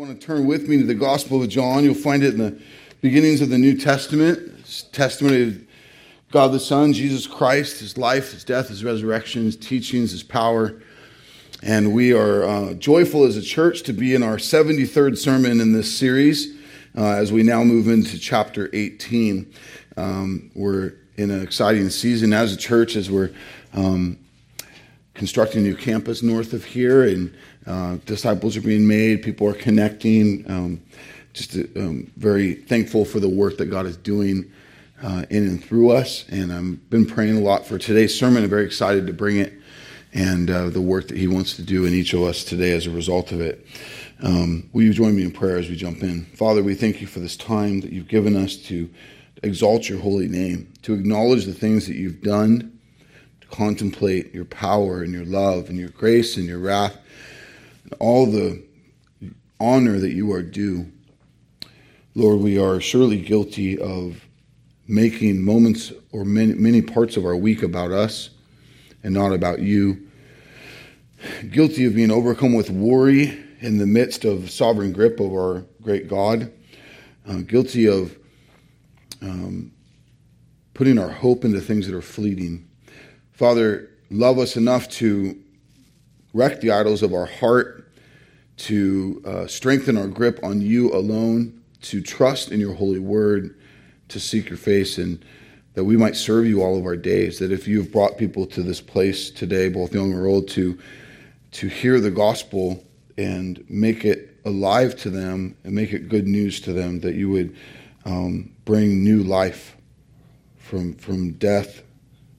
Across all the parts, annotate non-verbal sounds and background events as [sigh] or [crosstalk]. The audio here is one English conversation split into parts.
want to turn with me to the Gospel of John, you'll find it in the beginnings of the New Testament. It's testimony of God the Son, Jesus Christ, his life, his death, his resurrection, his teachings, his power. And we are uh, joyful as a church to be in our 73rd sermon in this series uh, as we now move into chapter 18. Um, we're in an exciting season as a church as we're um, constructing a new campus north of here and uh, disciples are being made, people are connecting. Um, just um, very thankful for the work that God is doing uh, in and through us. And I've been praying a lot for today's sermon. I'm very excited to bring it and uh, the work that He wants to do in each of us today as a result of it. Um, will you join me in prayer as we jump in? Father, we thank you for this time that you've given us to exalt your holy name, to acknowledge the things that you've done, to contemplate your power and your love and your grace and your wrath all the honor that you are due. Lord, we are surely guilty of making moments or many, many parts of our week about us and not about you. Guilty of being overcome with worry in the midst of sovereign grip of our great God. Uh, guilty of um, putting our hope into things that are fleeting. Father, love us enough to wreck the idols of our heart, to uh, strengthen our grip on you alone, to trust in your holy word, to seek your face, and that we might serve you all of our days. That if you've brought people to this place today, both young and old, to to hear the gospel and make it alive to them and make it good news to them, that you would um, bring new life from from death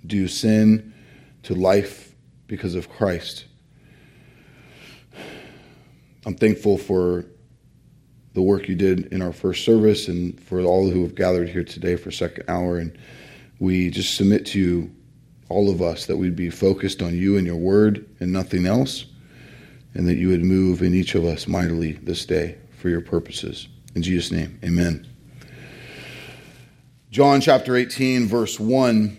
due sin to life because of Christ. I'm thankful for the work you did in our first service and for all who have gathered here today for second hour. And we just submit to you, all of us, that we'd be focused on you and your word and nothing else, and that you would move in each of us mightily this day for your purposes. In Jesus' name, amen. John chapter 18, verse 1.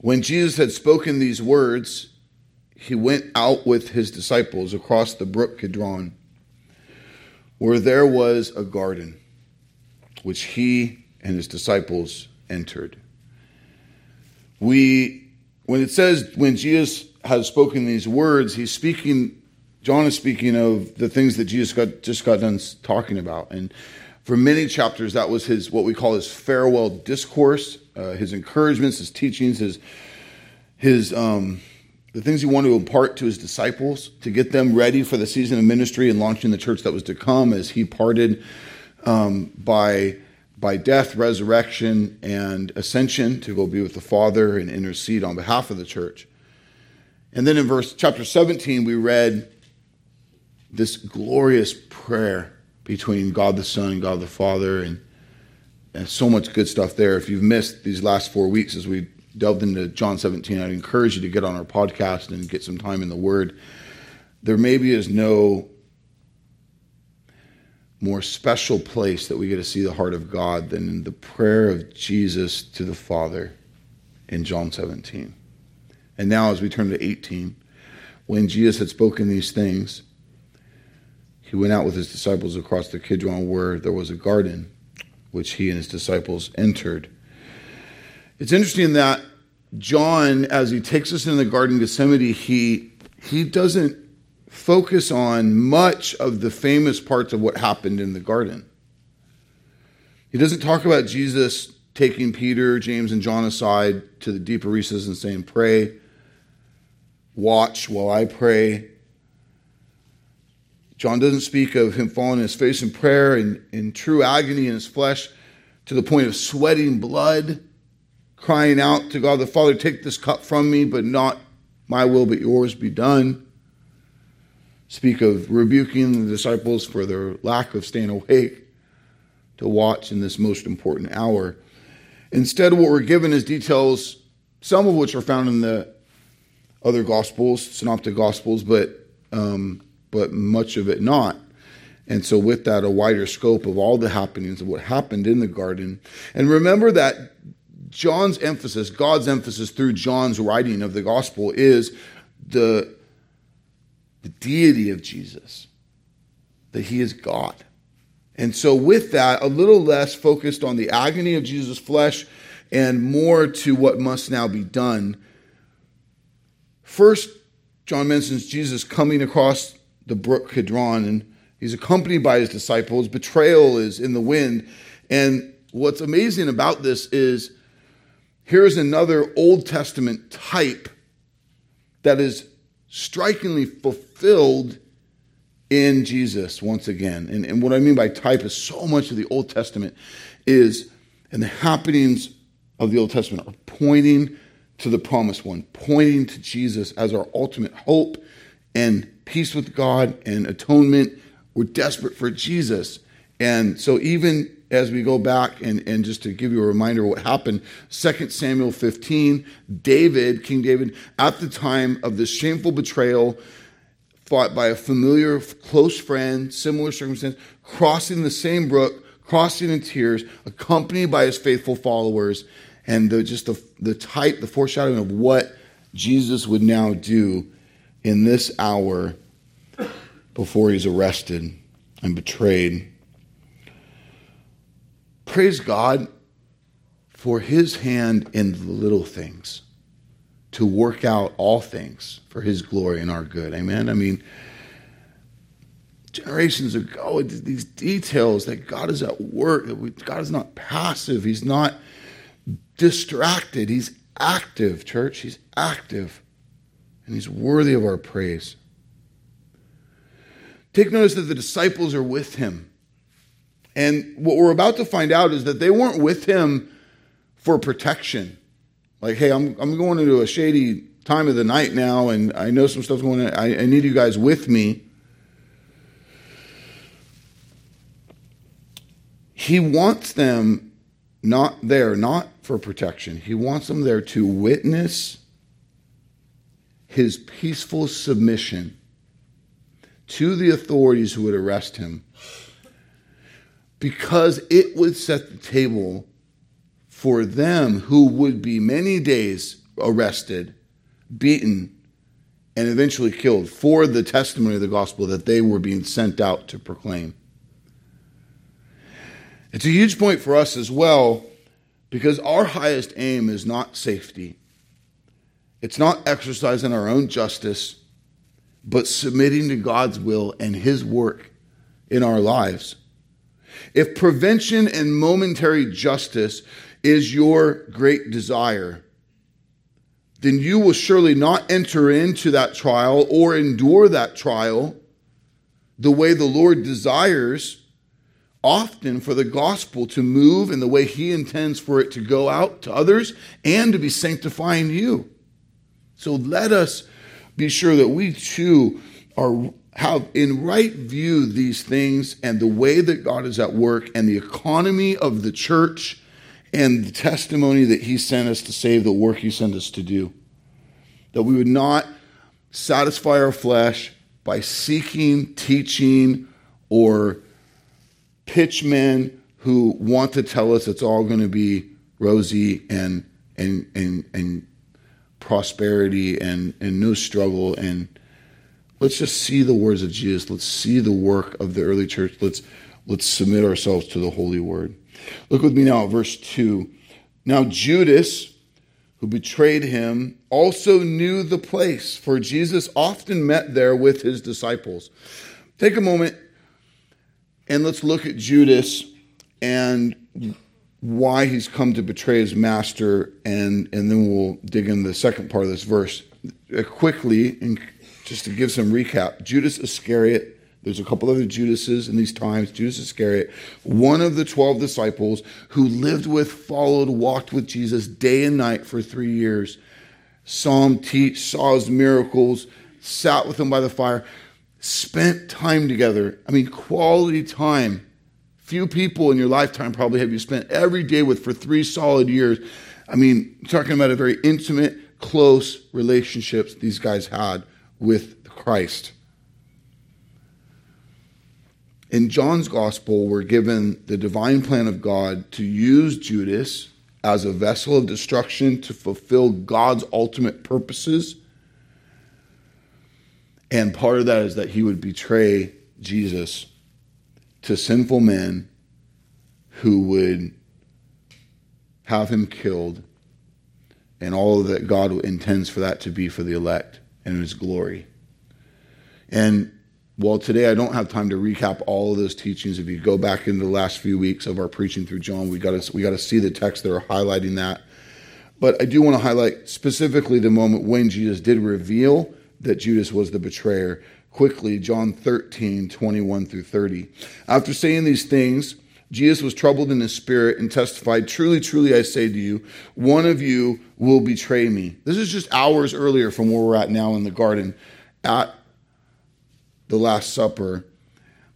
When Jesus had spoken these words, he went out with his disciples across the brook Kidron, where there was a garden, which he and his disciples entered. We, when it says when Jesus has spoken these words, he's speaking. John is speaking of the things that Jesus got just got done talking about, and for many chapters, that was his what we call his farewell discourse, uh, his encouragements, his teachings, his his um, the things he wanted to impart to his disciples to get them ready for the season of ministry and launching the church that was to come as he parted um, by by death, resurrection, and ascension to go be with the Father and intercede on behalf of the church. And then in verse chapter 17, we read this glorious prayer between God the Son and God the Father, and, and so much good stuff there. If you've missed these last four weeks as we delved into John 17, I'd encourage you to get on our podcast and get some time in the Word. There maybe is no more special place that we get to see the heart of God than in the prayer of Jesus to the Father in John 17. And now, as we turn to 18, when Jesus had spoken these things, he went out with his disciples across the Kidron where there was a garden, which he and his disciples entered. It's interesting that John, as he takes us in the Garden of Gethsemane, he, he doesn't focus on much of the famous parts of what happened in the garden. He doesn't talk about Jesus taking Peter, James, and John aside to the deeper recesses and saying, Pray, watch while I pray. John doesn't speak of him falling on his face in prayer and in true agony in his flesh to the point of sweating blood crying out to God the Father, Take this cup from me, but not my will, but yours be done. Speak of rebuking the disciples for their lack of staying awake to watch in this most important hour. Instead, what we're given is details, some of which are found in the other Gospels, Synoptic Gospels, but um, but much of it not. And so, with that, a wider scope of all the happenings of what happened in the garden. And remember that John's emphasis, God's emphasis through John's writing of the gospel is the, the deity of Jesus. that he is God. And so, with that, a little less focused on the agony of Jesus' flesh and more to what must now be done. First, John mentions Jesus coming across the brook Kidron, and he's accompanied by his disciples. Betrayal is in the wind. And what's amazing about this is here's another Old Testament type that is strikingly fulfilled in Jesus once again. And, and what I mean by type is so much of the Old Testament is, and the happenings of the Old Testament are pointing to the promised one, pointing to Jesus as our ultimate hope and peace with God and atonement. We're desperate for Jesus. And so even as we go back and, and just to give you a reminder what happened, 2 Samuel 15, David, King David, at the time of this shameful betrayal, fought by a familiar, close friend, similar circumstance, crossing the same brook, crossing in tears, accompanied by his faithful followers, and the, just the, the type, the foreshadowing of what Jesus would now do in this hour before he's arrested and betrayed. Praise God for his hand in the little things to work out all things for his glory and our good. Amen. I mean, generations ago, these details that God is at work, God is not passive, he's not distracted, he's active, church. He's active. And he's worthy of our praise. Take notice that the disciples are with him. And what we're about to find out is that they weren't with him for protection. Like, hey, I'm, I'm going into a shady time of the night now, and I know some stuff's going on. I, I need you guys with me. He wants them not there, not for protection. He wants them there to witness his peaceful submission to the authorities who would arrest him because it would set the table for them who would be many days arrested, beaten, and eventually killed for the testimony of the gospel that they were being sent out to proclaim. It's a huge point for us as well because our highest aim is not safety. It's not exercising our own justice, but submitting to God's will and His work in our lives. If prevention and momentary justice is your great desire, then you will surely not enter into that trial or endure that trial the way the Lord desires, often for the gospel to move in the way He intends for it to go out to others and to be sanctifying you. So let us be sure that we too are have in right view these things and the way that God is at work and the economy of the church and the testimony that He sent us to save, the work He sent us to do. That we would not satisfy our flesh by seeking, teaching, or pitchmen who want to tell us it's all going to be rosy and and and and prosperity and and no struggle and let's just see the words of Jesus. Let's see the work of the early church. Let's let's submit ourselves to the holy word. Look with me now at verse 2. Now, Judas, who betrayed him, also knew the place, for Jesus often met there with his disciples. Take a moment and let's look at Judas and why he's come to betray his master, and, and then we'll dig into the second part of this verse. Quickly, and just to give some recap Judas Iscariot there's a couple other Judases in these times. Judas Iscariot, one of the 12 disciples who lived with, followed, walked with Jesus day and night for three years, saw him teach, saw his miracles, sat with him by the fire, spent time together. I mean, quality time. Few people in your lifetime probably have you spent every day with for three solid years. I mean, talking about a very intimate, close relationships these guys had with Christ. In John's gospel, we're given the divine plan of God to use Judas as a vessel of destruction to fulfill God's ultimate purposes. And part of that is that he would betray Jesus to sinful men who would have him killed and all that God intends for that to be for the elect and his glory. And while today I don't have time to recap all of those teachings. If you go back into the last few weeks of our preaching through John, we got to we got to see the text that are highlighting that. But I do want to highlight specifically the moment when Jesus did reveal that Judas was the betrayer. Quickly, John 13, 21 through 30. After saying these things, Jesus was troubled in his spirit and testified, Truly, truly, I say to you, one of you will betray me. This is just hours earlier from where we're at now in the garden at the Last Supper.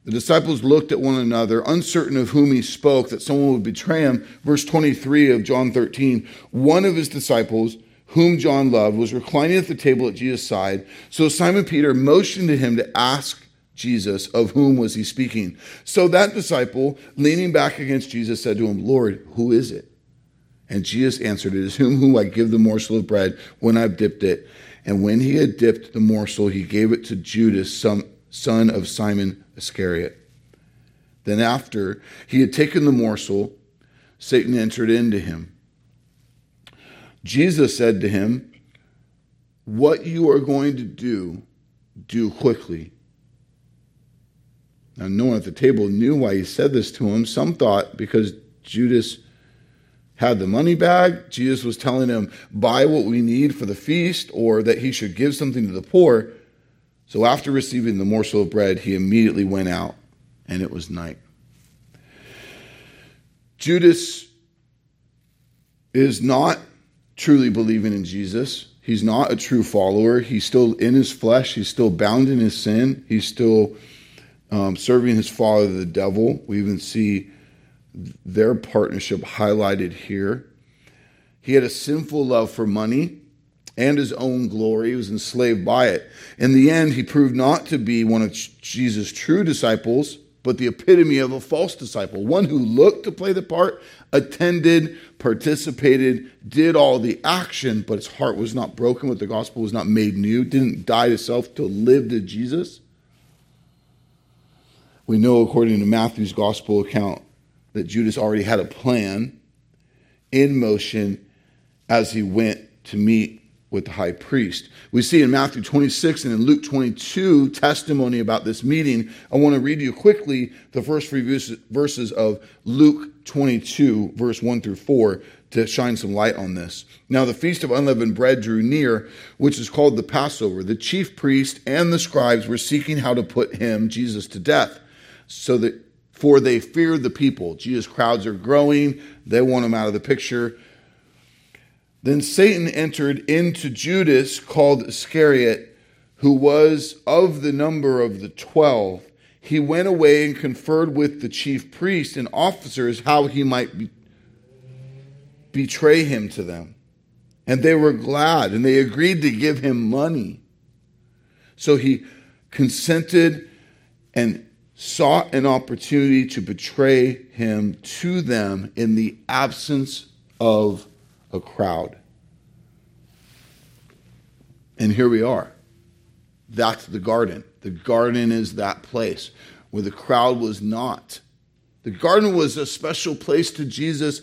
The disciples looked at one another, uncertain of whom he spoke, that someone would betray him. Verse 23 of John 13 One of his disciples, whom John loved, was reclining at the table at Jesus' side. So Simon Peter motioned to him to ask Jesus, of whom was he speaking? So that disciple, leaning back against Jesus, said to him, Lord, who is it? And Jesus answered, It is whom who I give the morsel of bread when I've dipped it. And when he had dipped the morsel, he gave it to Judas, son of Simon Iscariot. Then, after he had taken the morsel, Satan entered into him. Jesus said to him, What you are going to do, do quickly. Now, no one at the table knew why he said this to him. Some thought because Judas had the money bag, Jesus was telling him, buy what we need for the feast, or that he should give something to the poor. So after receiving the morsel of bread, he immediately went out, and it was night. Judas is not truly believing in Jesus. He's not a true follower. He's still in his flesh. He's still bound in his sin. He's still um, serving his father, the devil. We even see their partnership highlighted here. He had a sinful love for money and his own glory. He was enslaved by it. In the end, he proved not to be one of Jesus' true disciples, but the epitome of a false disciple, one who looked to play the part, attended, participated, did all the action, but his heart was not broken with the gospel, was not made new, didn't die to self to live to Jesus. We know, according to Matthew's gospel account, that Judas already had a plan in motion as he went to meet with the high priest. We see in Matthew 26 and in Luke 22 testimony about this meeting. I want to read you quickly the first three verses of Luke 22, verse 1 through 4, to shine some light on this. Now, the feast of unleavened bread drew near, which is called the Passover. The chief priest and the scribes were seeking how to put him, Jesus, to death so that for they fear the people. Jesus' crowds are growing, they want him out of the picture. Then Satan entered into Judas, called Iscariot, who was of the number of the twelve. He went away and conferred with the chief priests and officers how he might be, betray him to them. And they were glad and they agreed to give him money. So he consented and sought an opportunity to betray him to them in the absence of a crowd. And here we are. That's the garden. The garden is that place where the crowd was not. The garden was a special place to Jesus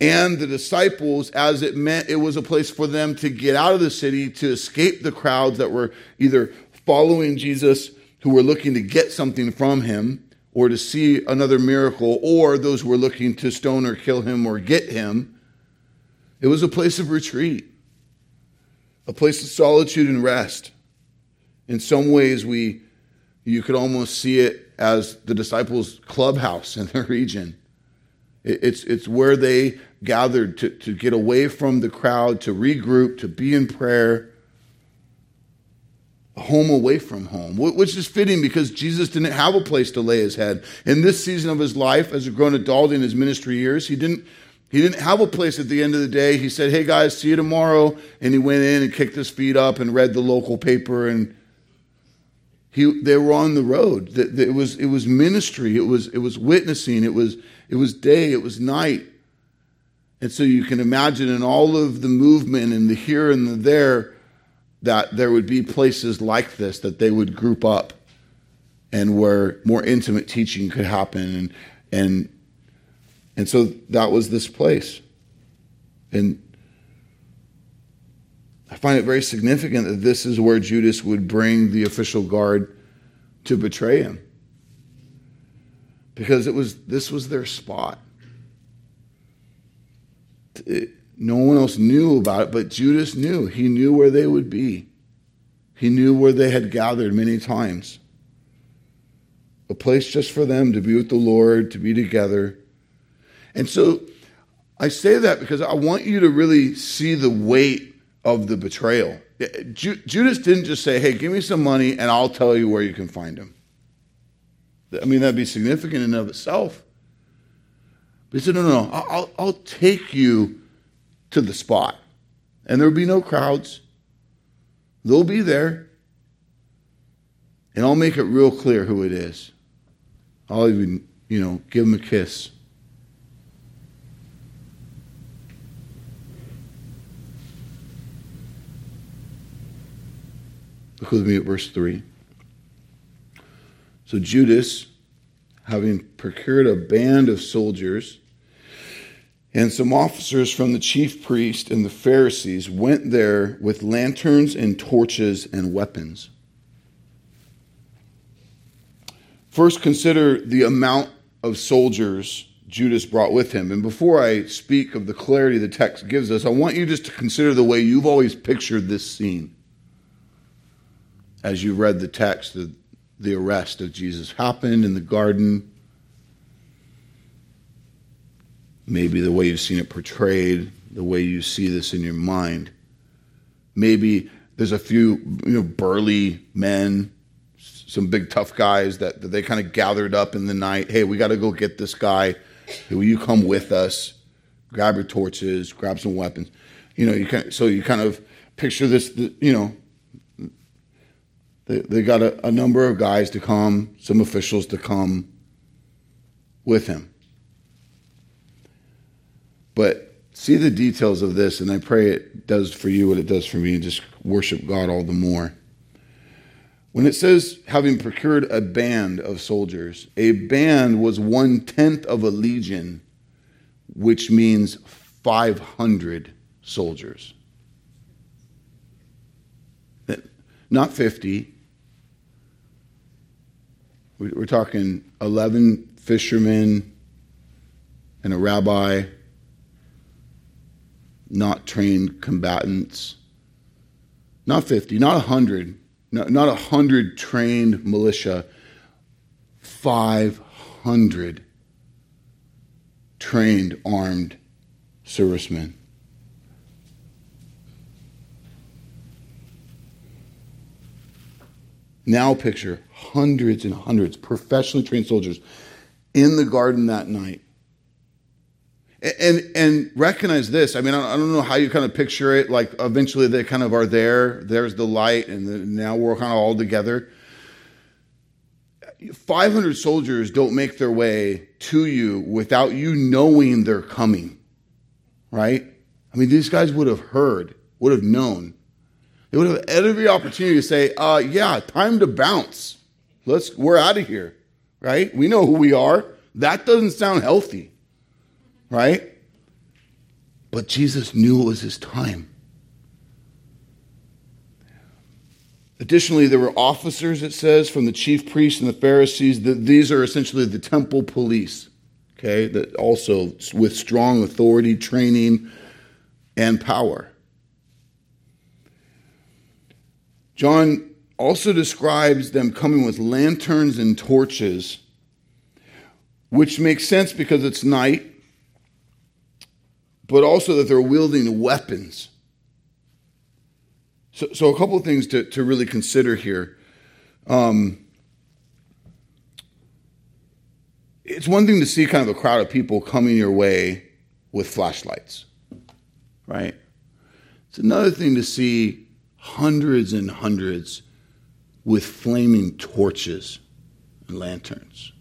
and the disciples, as it meant it was a place for them to get out of the city, to escape the crowds that were either following Jesus who were looking to get something from him or to see another miracle, or those who were looking to stone or kill him or get him. It was a place of retreat, a place of solitude and rest. In some ways, we, you could almost see it as the disciples' clubhouse in the [laughs] region. It's, it's where they gathered to, to get away from the crowd, to regroup, to be in prayer, home away from home, which is fitting because Jesus didn't have a place to lay his head. In this season of his life, as a grown adult in his ministry years, he didn't, he didn't have a place at the end of the day. He said, Hey guys, see you tomorrow. And he went in and kicked his feet up and read the local paper and he, they were on the road. It was, it was ministry. It was, it was witnessing. It was, it was day. It was night. And so you can imagine in all of the movement and the here and the there, that there would be places like this that they would group up and where more intimate teaching could happen. And and and so that was this place. And I find it very significant that this is where Judas would bring the official guard to betray him. Because it was this was their spot. It, no one else knew about it but Judas knew he knew where they would be he knew where they had gathered many times a place just for them to be with the Lord, to be together. And so I say that because I want you to really see the weight of the betrayal. Judas didn't just say, hey, give me some money and I'll tell you where you can find him. I mean, that'd be significant in and of itself. But he said, no, no, no, I'll, I'll take you to the spot. And there'll be no crowds. They'll be there. And I'll make it real clear who it is. I'll even, you know, give him a kiss. Look with me at verse 3. So Judas, having procured a band of soldiers, and some officers from the chief priest and the Pharisees went there with lanterns and torches and weapons. First, consider the amount of soldiers Judas brought with him. And before I speak of the clarity the text gives us, I want you just to consider the way you've always pictured this scene as you read the text. The, the arrest of Jesus happened in the garden. Maybe the way you've seen it portrayed, the way you see this in your mind. Maybe there's a few you know, burly men some big tough guys that, that they kind of gathered up in the night. Hey, we got to go get this guy. Hey, will you come with us? Grab your torches, grab some weapons. You know, you can so you kind of picture this. You know, they they got a, a number of guys to come, some officials to come with him. But see the details of this, and I pray it does for you what it does for me, and just worship God all the more. When it says having procured a band of soldiers, a band was one tenth of a legion, which means 500 soldiers. Not 50. We're talking 11 fishermen and a rabbi, not trained combatants. Not 50, not 100 not a hundred trained militia, 500 trained armed servicemen. Now picture hundreds and hundreds professionally trained soldiers in the garden that night and and recognize this. I mean, I don't know how you kind of picture it. Like eventually they kind of are there. There's the light, and the, now we're kind of all together. 500 soldiers don't make their way to you without you knowing they're coming, right? I mean, these guys would have heard, would have known. They would have every opportunity to say, uh, yeah, time to bounce. Let's, we're out of here, right? We know who we are. That doesn't sound healthy right? But Jesus knew it was his time. Additionally, there were officers, it says, from the chief priests and the Pharisees. These are essentially the temple police, okay, that also with strong authority, training, and power. John also describes them coming with lanterns and torches, which makes sense because it's night but also that they're wielding weapons. So, so a couple of things to, to really consider here. Um, it's one thing to see kind of a crowd of people coming your way with flashlights, right? It's another thing to see hundreds and hundreds with flaming torches and lanterns,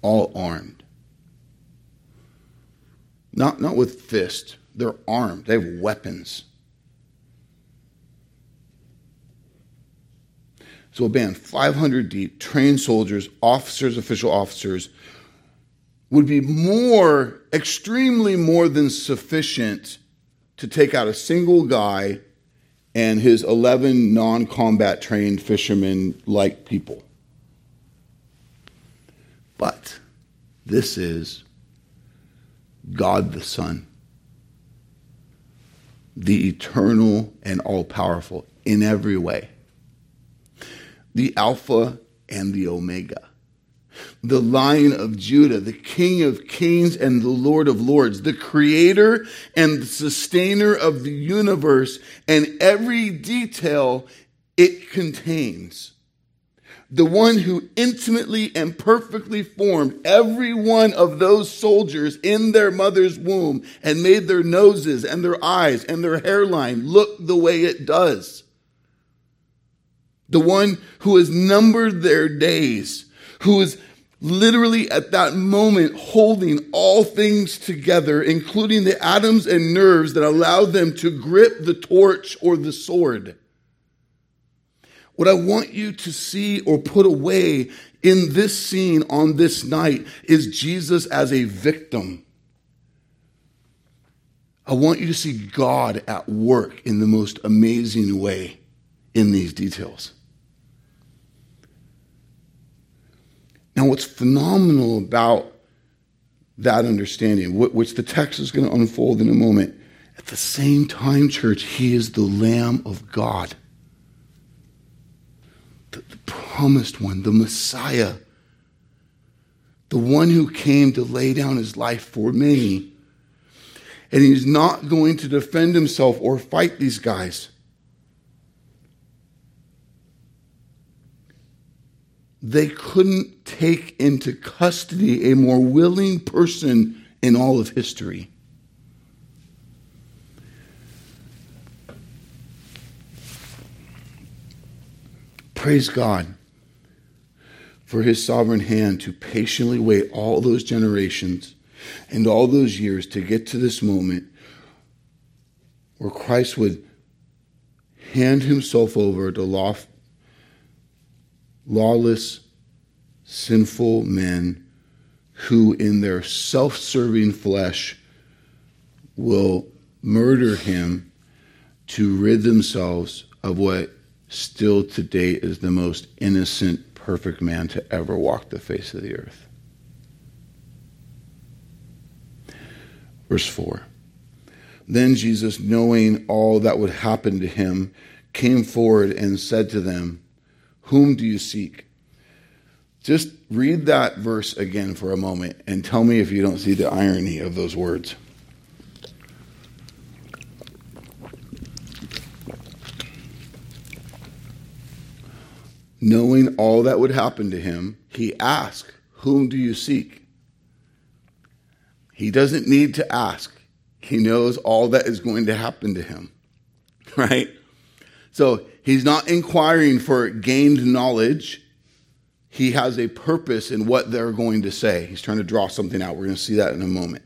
all armed. Not, not with fists. They're armed. They have weapons. So a band, 500 deep, trained soldiers, officers, official officers, would be more, extremely more than sufficient to take out a single guy and his 11 non combat trained fishermen like people. But this is God the Son, the eternal and all powerful in every way, the Alpha and the Omega the Lion of Judah, the King of kings and the Lord of lords, the creator and the sustainer of the universe and every detail it contains. The one who intimately and perfectly formed every one of those soldiers in their mother's womb and made their noses and their eyes and their hairline look the way it does. The one who has numbered their days, who is literally at that moment holding all things together, including the atoms and nerves that allow them to grip the torch or the sword. What I want you to see or put away in this scene on this night is Jesus as a victim. I want you to see God at work in the most amazing way in these details. Now, what's phenomenal about that understanding, which the text is going to unfold in a moment, at the same time, church, he is the Lamb of God, the, the promised one, the Messiah, the one who came to lay down his life for many. And he's not going to defend himself or fight these guys. they couldn't take into custody a more willing person in all of history. Praise God for his sovereign hand to patiently wait all those generations and all those years to get to this moment where Christ would hand himself over to law, lawless, sinful men who, in their self serving flesh, will murder him to rid themselves of what still to date is the most innocent, perfect man to ever walk the face of the earth. Verse 4 Then Jesus, knowing all that would happen to him, came forward and said to them, whom do you seek? Just read that verse again for a moment and tell me if you don't see the irony of those words. Knowing all that would happen to him, he asked, Whom do you seek? He doesn't need to ask. He knows all that is going to happen to him, [laughs] right? So he's not inquiring for gained knowledge. He has a purpose in what they're going to say. He's trying to draw something out. We're going to see that in a moment.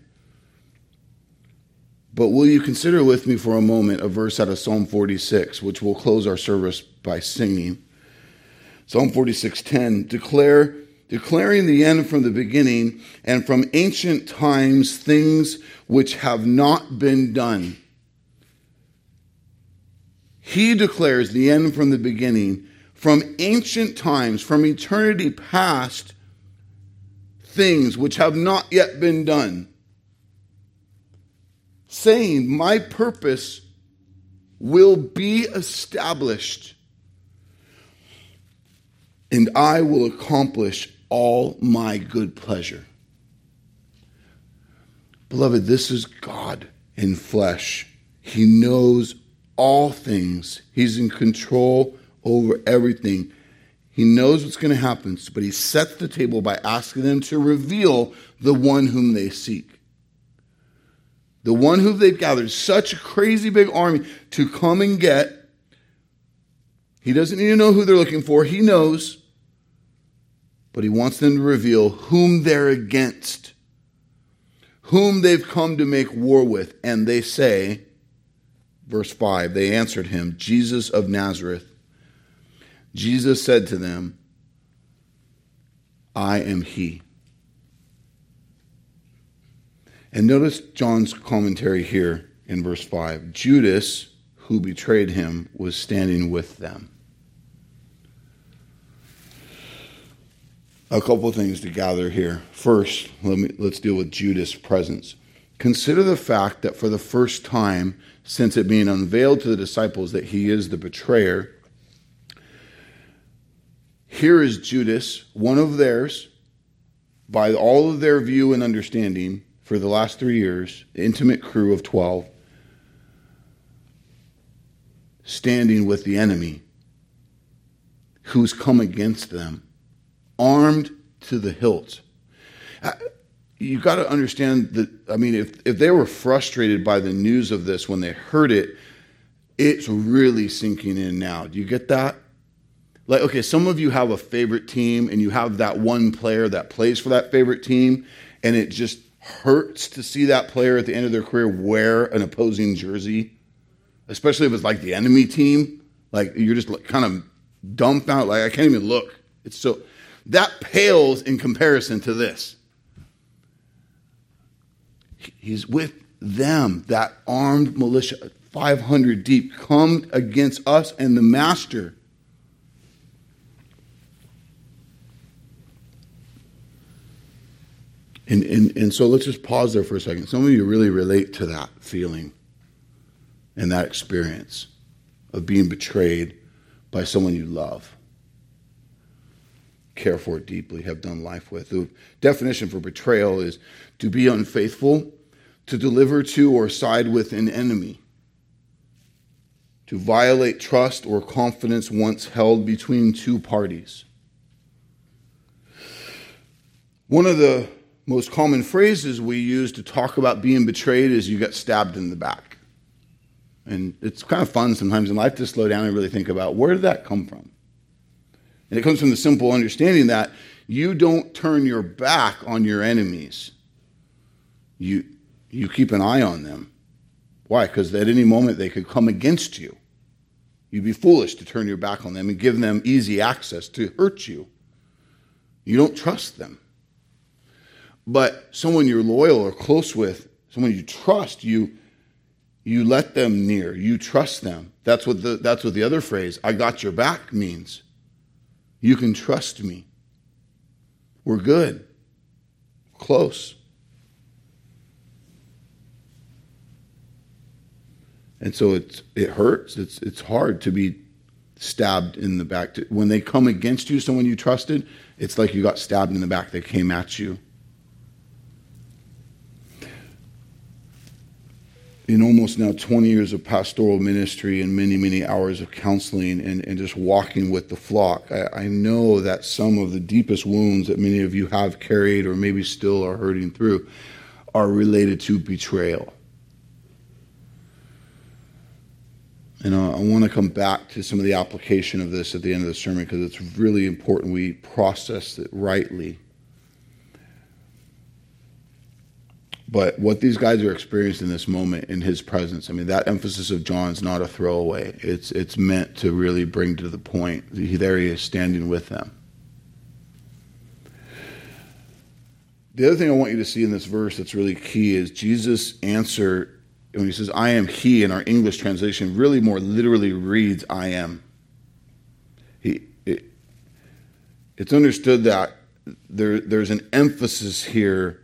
But will you consider with me for a moment a verse out of Psalm 46, which we'll close our service by singing. Psalm 46:10 declare declaring the end from the beginning and from ancient times things which have not been done he declares the end from the beginning, from ancient times, from eternity past, things which have not yet been done. Saying, My purpose will be established, and I will accomplish all my good pleasure. Beloved, this is God in flesh. He knows all things. He's in control over everything. He knows what's going to happen, but he sets the table by asking them to reveal the one whom they seek. The one who they've gathered such a crazy big army to come and get. He doesn't need to know who they're looking for. He knows. But he wants them to reveal whom they're against, whom they've come to make war with. And they say, Verse 5 They answered him, Jesus of Nazareth. Jesus said to them, I am he. And notice John's commentary here in verse 5. Judas, who betrayed him, was standing with them. A couple of things to gather here. First, let me, let's deal with Judas' presence. Consider the fact that for the first time since it being unveiled to the disciples that he is the betrayer, here is Judas, one of theirs, by all of their view and understanding for the last three years, intimate crew of 12, standing with the enemy who's come against them, armed to the hilt. Uh, you got to understand that, I mean, if, if they were frustrated by the news of this when they heard it, it's really sinking in now. Do you get that? Like, okay, some of you have a favorite team and you have that one player that plays for that favorite team, and it just hurts to see that player at the end of their career wear an opposing jersey, especially if it's like the enemy team. Like, you're just kind of dumbfounded. Like, I can't even look. It's so, that pales in comparison to this. He's with them, that armed militia, 500 deep, come against us and the master. And, and, and so let's just pause there for a second. Some of you really relate to that feeling and that experience of being betrayed by someone you love, care for deeply, have done life with. The definition for betrayal is to be unfaithful, to deliver to or side with an enemy, to violate trust or confidence once held between two parties. One of the most common phrases we use to talk about being betrayed is you got stabbed in the back. And it's kind of fun sometimes in life to slow down and really think about where did that come from? And it comes from the simple understanding that you don't turn your back on your enemies. You, you keep an eye on them. Why? Because at any moment they could come against you. You'd be foolish to turn your back on them and give them easy access to hurt you. You don't trust them. But someone you're loyal or close with, someone you trust, you you let them near. You trust them. That's what the that's what the other phrase, I got your back means. You can trust me. We're good. Close. And so it's it hurts. It's it's hard to be stabbed in the back. When they come against you, someone you trusted, it's like you got stabbed in the back. They came at you. In almost now 20 years of pastoral ministry and many, many hours of counseling and, and just walking with the flock, I, I, know that some of the deepest wounds that many of you have carried or maybe still are hurting through are related to betrayal. And uh, I want to come back to some of the application of this at the end of the sermon because it's really important we process it rightly. But what these guys are experiencing in this moment in his presence, I mean, that emphasis of John's not a throwaway. It's, it's meant to really bring to the point. He, there he is standing with them. The other thing I want you to see in this verse that's really key is Jesus' answer when he says, I am he, in our English translation, really more literally reads, I am. He, it, it's understood that there, there's an emphasis here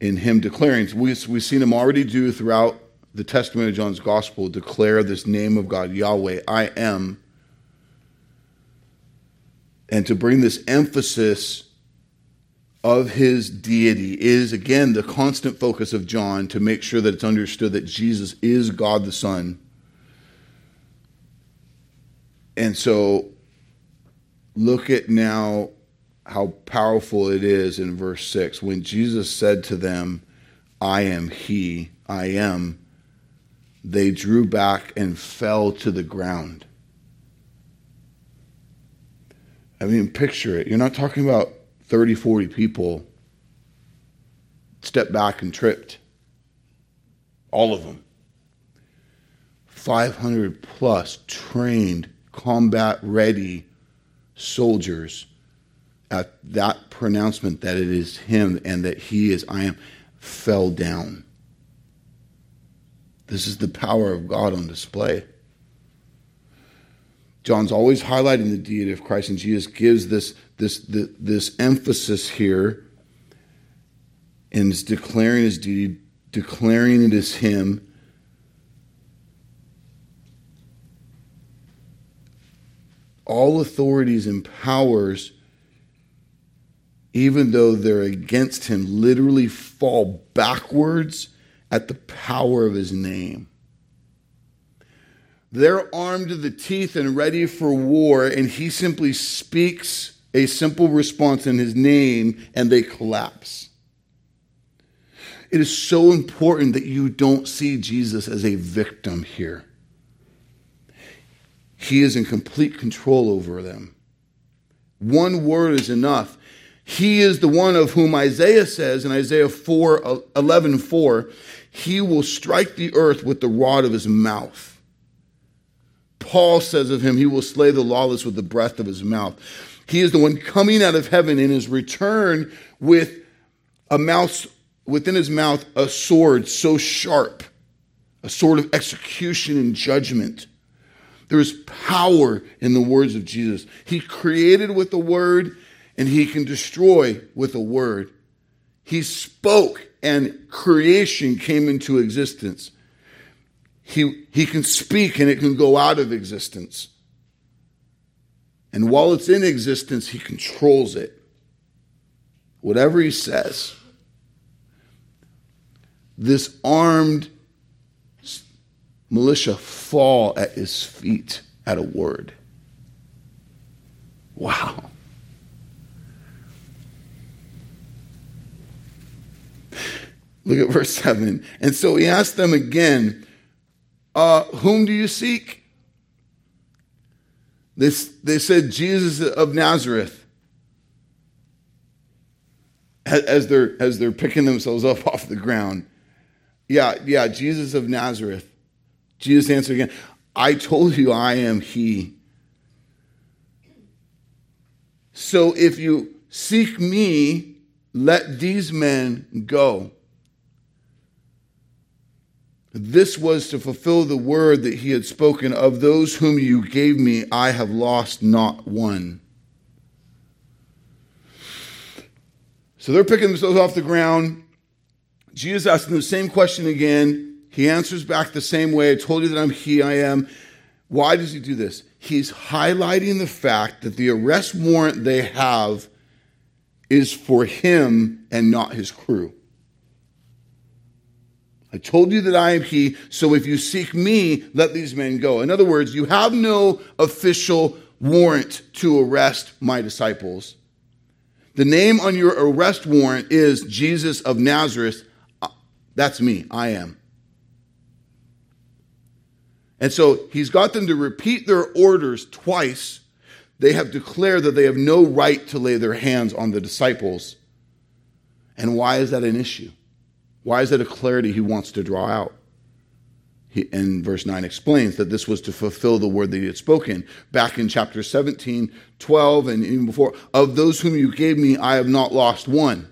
in him declaring. We, we've seen him already do throughout the testimony of John's gospel declare this name of God, Yahweh, I am. And to bring this emphasis of his deity is, again, the constant focus of John to make sure that it's understood that Jesus is God the Son. And so look at now how powerful it is in verse 6 when Jesus said to them, I am He, I am, they drew back and fell to the ground. I mean, picture it. You're not talking about 30, 40 people stepped back and tripped. All of them. 500 plus trained, combat ready soldiers at that pronouncement that it is him and that he is I am fell down. This is the power of God on display. John's always highlighting the deity of Christ, and Jesus gives this, this, this, this emphasis here and is declaring his deity, declaring it is him. All authorities and powers, even though they're against him, literally fall backwards at the power of his name. They're armed to the teeth and ready for war, and he simply speaks a simple response in his name, and they collapse. It is so important that you don't see Jesus as a victim here. He is in complete control over them. One word is enough. He is the one of whom Isaiah says in Isaiah 4 uh, 11 4, he will strike the earth with the rod of his mouth. Paul says of him, he will slay the lawless with the breath of his mouth. He is the one coming out of heaven in his return with a mouth within his mouth a sword so sharp, a sword of execution and judgment. There is power in the words of Jesus. He created with the word and he can destroy with a word. He spoke and creation came into existence. He, he can speak and it can go out of existence. And while it's in existence, he controls it. Whatever he says. This armed militia fall at his feet at a word. Wow. Look at verse 7. And so he asked them again, uh, Whom do you seek? They, they said, Jesus of Nazareth. As they're, as they're picking themselves up off the ground. Yeah, yeah, Jesus of Nazareth. Jesus answered again, I told you I am he. So if you seek me, let these men go. This was to fulfill the word that he had spoken of those whom you gave me, I have lost not one. So they're picking themselves off the ground. Jesus asks them the same question again. He answers back the same way. I told you that I'm he, I am. Why does he do this? He's highlighting the fact that the arrest warrant they have is for him and not his crew. I told you that I am he, so if you seek me, let these men go. In other words, you have no official warrant to arrest my disciples. The name on your arrest warrant is Jesus of Nazareth. Uh, that's me. I am. And so he's got them to repeat their orders twice. They have declared that they have no right to lay their hands on the disciples. And why is that an issue? Why is that a clarity he wants to draw out? He, and verse 9 explains that this was to fulfill the word that he had spoken back in chapter 17, 12, and even before. Of those whom you gave me, I have not lost one.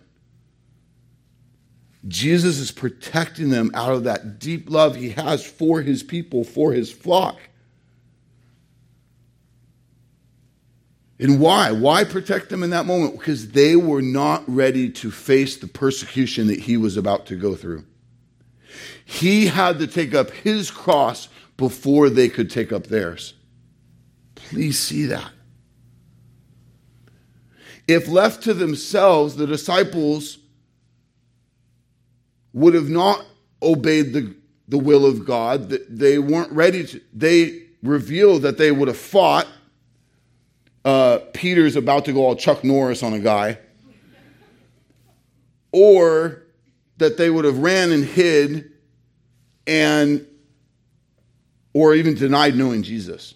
Jesus is protecting them out of that deep love he has for his people, for his flock. And why? Why protect them in that moment? Because they were not ready to face the persecution that he was about to go through. He had to take up his cross before they could take up theirs. Please see that. If left to themselves, the disciples would have not obeyed the, the will of God. They weren't ready to, they revealed that they would have fought uh, Peter's about to go all Chuck Norris on a guy, or that they would have ran and hid and or even denied knowing Jesus.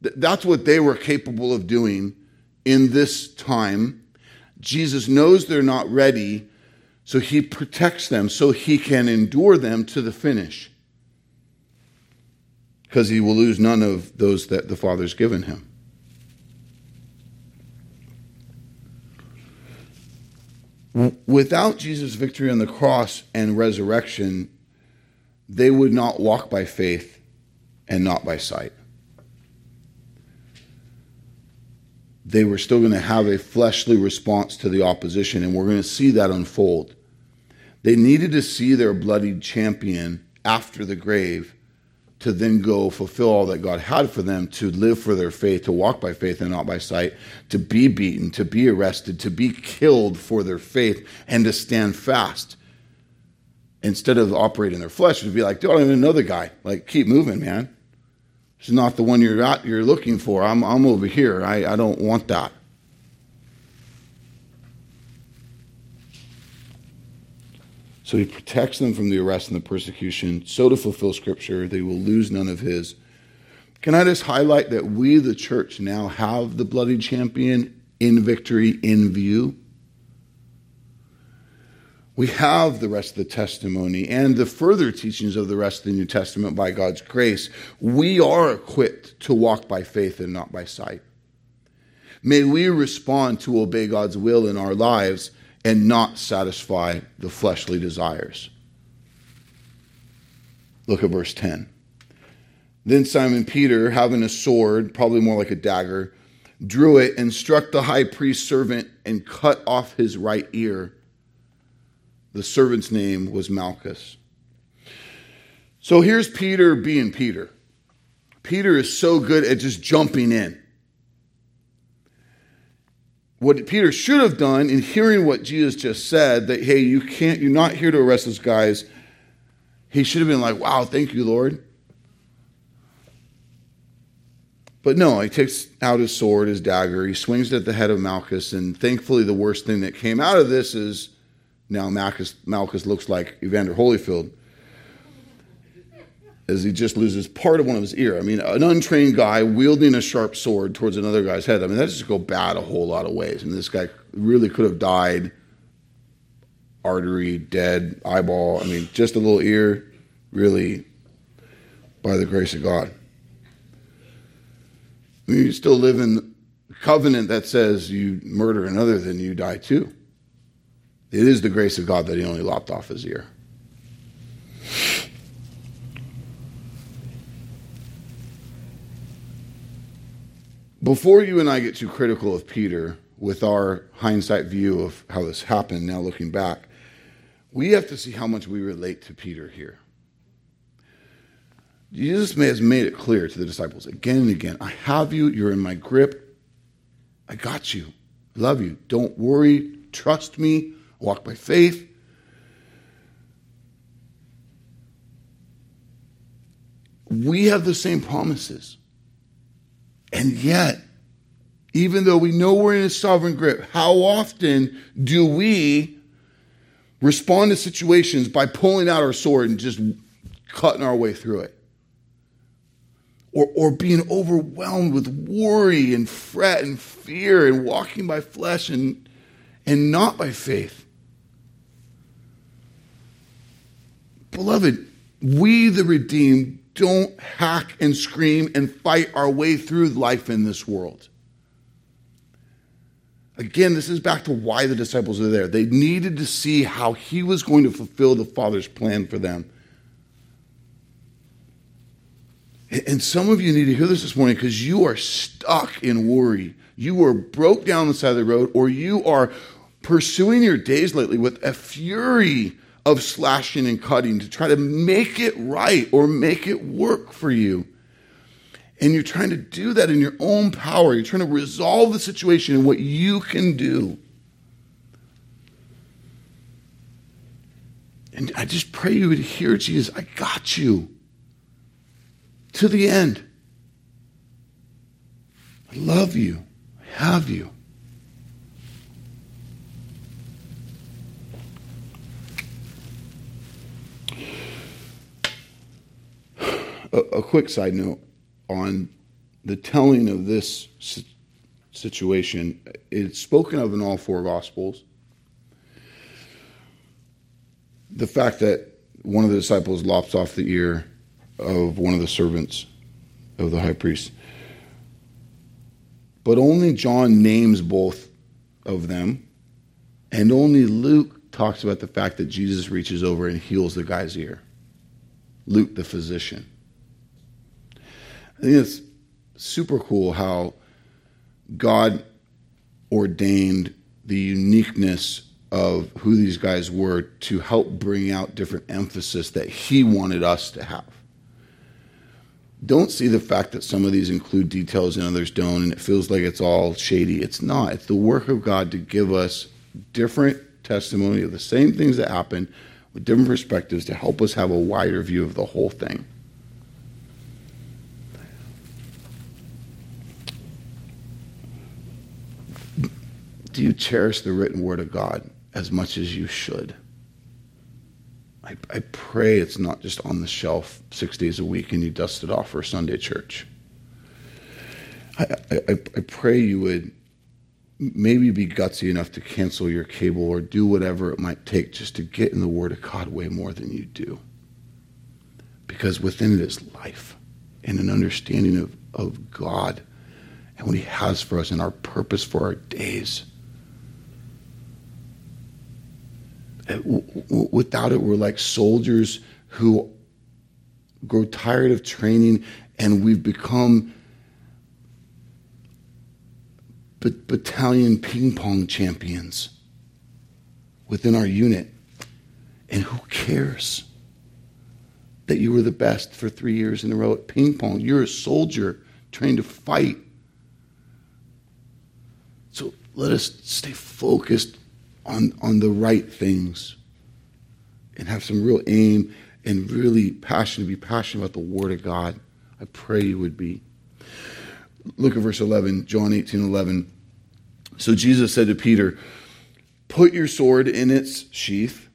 That's what they were capable of doing in this time. Jesus knows they're not ready, so he protects them so he can endure them to the finish. Because he will lose none of those that the Father's given him. Without Jesus' victory on the cross and resurrection, they would not walk by faith and not by sight. They were still going to have a fleshly response to the opposition, and we're going to see that unfold. They needed to see their bloodied champion after the grave to then go fulfill all that God had for them to live for their faith, to walk by faith and not by sight, to be beaten, to be arrested, to be killed for their faith, and to stand fast. Instead of operating their flesh, to be like, dude, I don't even know the guy. Like, keep moving, man. It's not the one you're at, you're looking for. I'm, I'm over here. I, I don't want that. So he protects them from the arrest and the persecution. So to fulfill scripture, they will lose none of his. Can I just highlight that we, the church, now have the bloody champion in victory in view? We have the rest of the testimony and the further teachings of the rest of the New Testament by God's grace. We are equipped to walk by faith and not by sight. May we respond to obey God's will in our lives and not satisfy the fleshly desires. Look at verse 10. Then Simon Peter, having a sword, probably more like a dagger, drew it and struck the high priest's servant and cut off his right ear. The servant's name was Malchus. So here's Peter being Peter. Peter is so good at just jumping in what Peter should have done in hearing what Jesus just said, that, hey, you can't, you're not here to arrest those guys, he should have been like, wow, thank you, Lord. But no, he takes out his sword, his dagger, he swings it at the head of Malchus, and thankfully, the worst thing that came out of this is now Malchus, Malchus looks like Evander Holyfield as he just loses part of one of his ear. I mean, an untrained guy wielding a sharp sword towards another guy's head. I mean, that just go bad a whole lot of ways. I mean, this guy really could have died, artery, dead, eyeball. I mean, just a little ear, really, by the grace of God. I mean, you still live in covenant that says you murder another, then you die too. It is the grace of God that he only lopped off his ear. Before you and I get too critical of Peter with our hindsight view of how this happened, now looking back, we have to see how much we relate to Peter here. Jesus has made it clear to the disciples again and again I have you, you're in my grip, I got you, I love you. Don't worry, trust me, walk by faith. We have the same promises. And yet, even though we know we're in a sovereign grip, how often do we respond to situations by pulling out our sword and just cutting our way through it? Or, or being overwhelmed with worry and fret and fear and walking by flesh and, and not by faith. Beloved, we the redeemed don't hack and scream and fight our way through life in this world. Again, this is back to why the disciples are there. They needed to see how he was going to fulfill the Father's plan for them. And some of you need to hear this this morning because you are stuck in worry. You are broke down the side of the road, or you are pursuing your days lately with a fury of slashing and cutting to try to make it right or make it work for you. And you're trying to do that in your own power. You're trying to resolve the situation in what you can do. And I just pray you would hear Jesus, I got you to the end. I love you. I have you. A, a quick side note on the telling of this situation. It's spoken of in all four Gospels. The fact that one of the disciples lops off the ear of one of the servants of the high priest. But only John names both of them. And only Luke talks about the fact that Jesus reaches over and heals the guy's ear. Luke, the physician. I think it's super cool how God ordained the uniqueness of who these guys were to help bring out different emphasis that He wanted us to have. Don't see the fact that some of these include details and others don't, and it feels like it's all shady. It's not. It's the work of God to give us different testimony of the same things that happen with different perspectives to help us have a wider view of the whole thing. Do you cherish the written word of God as much as you should? I, I pray it's not just on the shelf six days a week and you dust it off for Sunday church. I, I, I pray you would maybe be gutsy enough to cancel your cable or do whatever it might take just to get in the Word of God way more than you do. Because within it is life and an understanding of, of God and what He has for us and our purpose for our days. Uh, without it, we're like soldiers who grow tired of training and we've become battalion ping pong champions within our unit. And who cares that you were the best for three years in a row at ping pong? You're a soldier trained to fight. So let us stay focused on, on the right things and have some real aim and really passion, to be passionate about the Word of God. I pray you would be. Look at verse 11, John 18 11. So Jesus said to Peter, Put your sword in its sheath.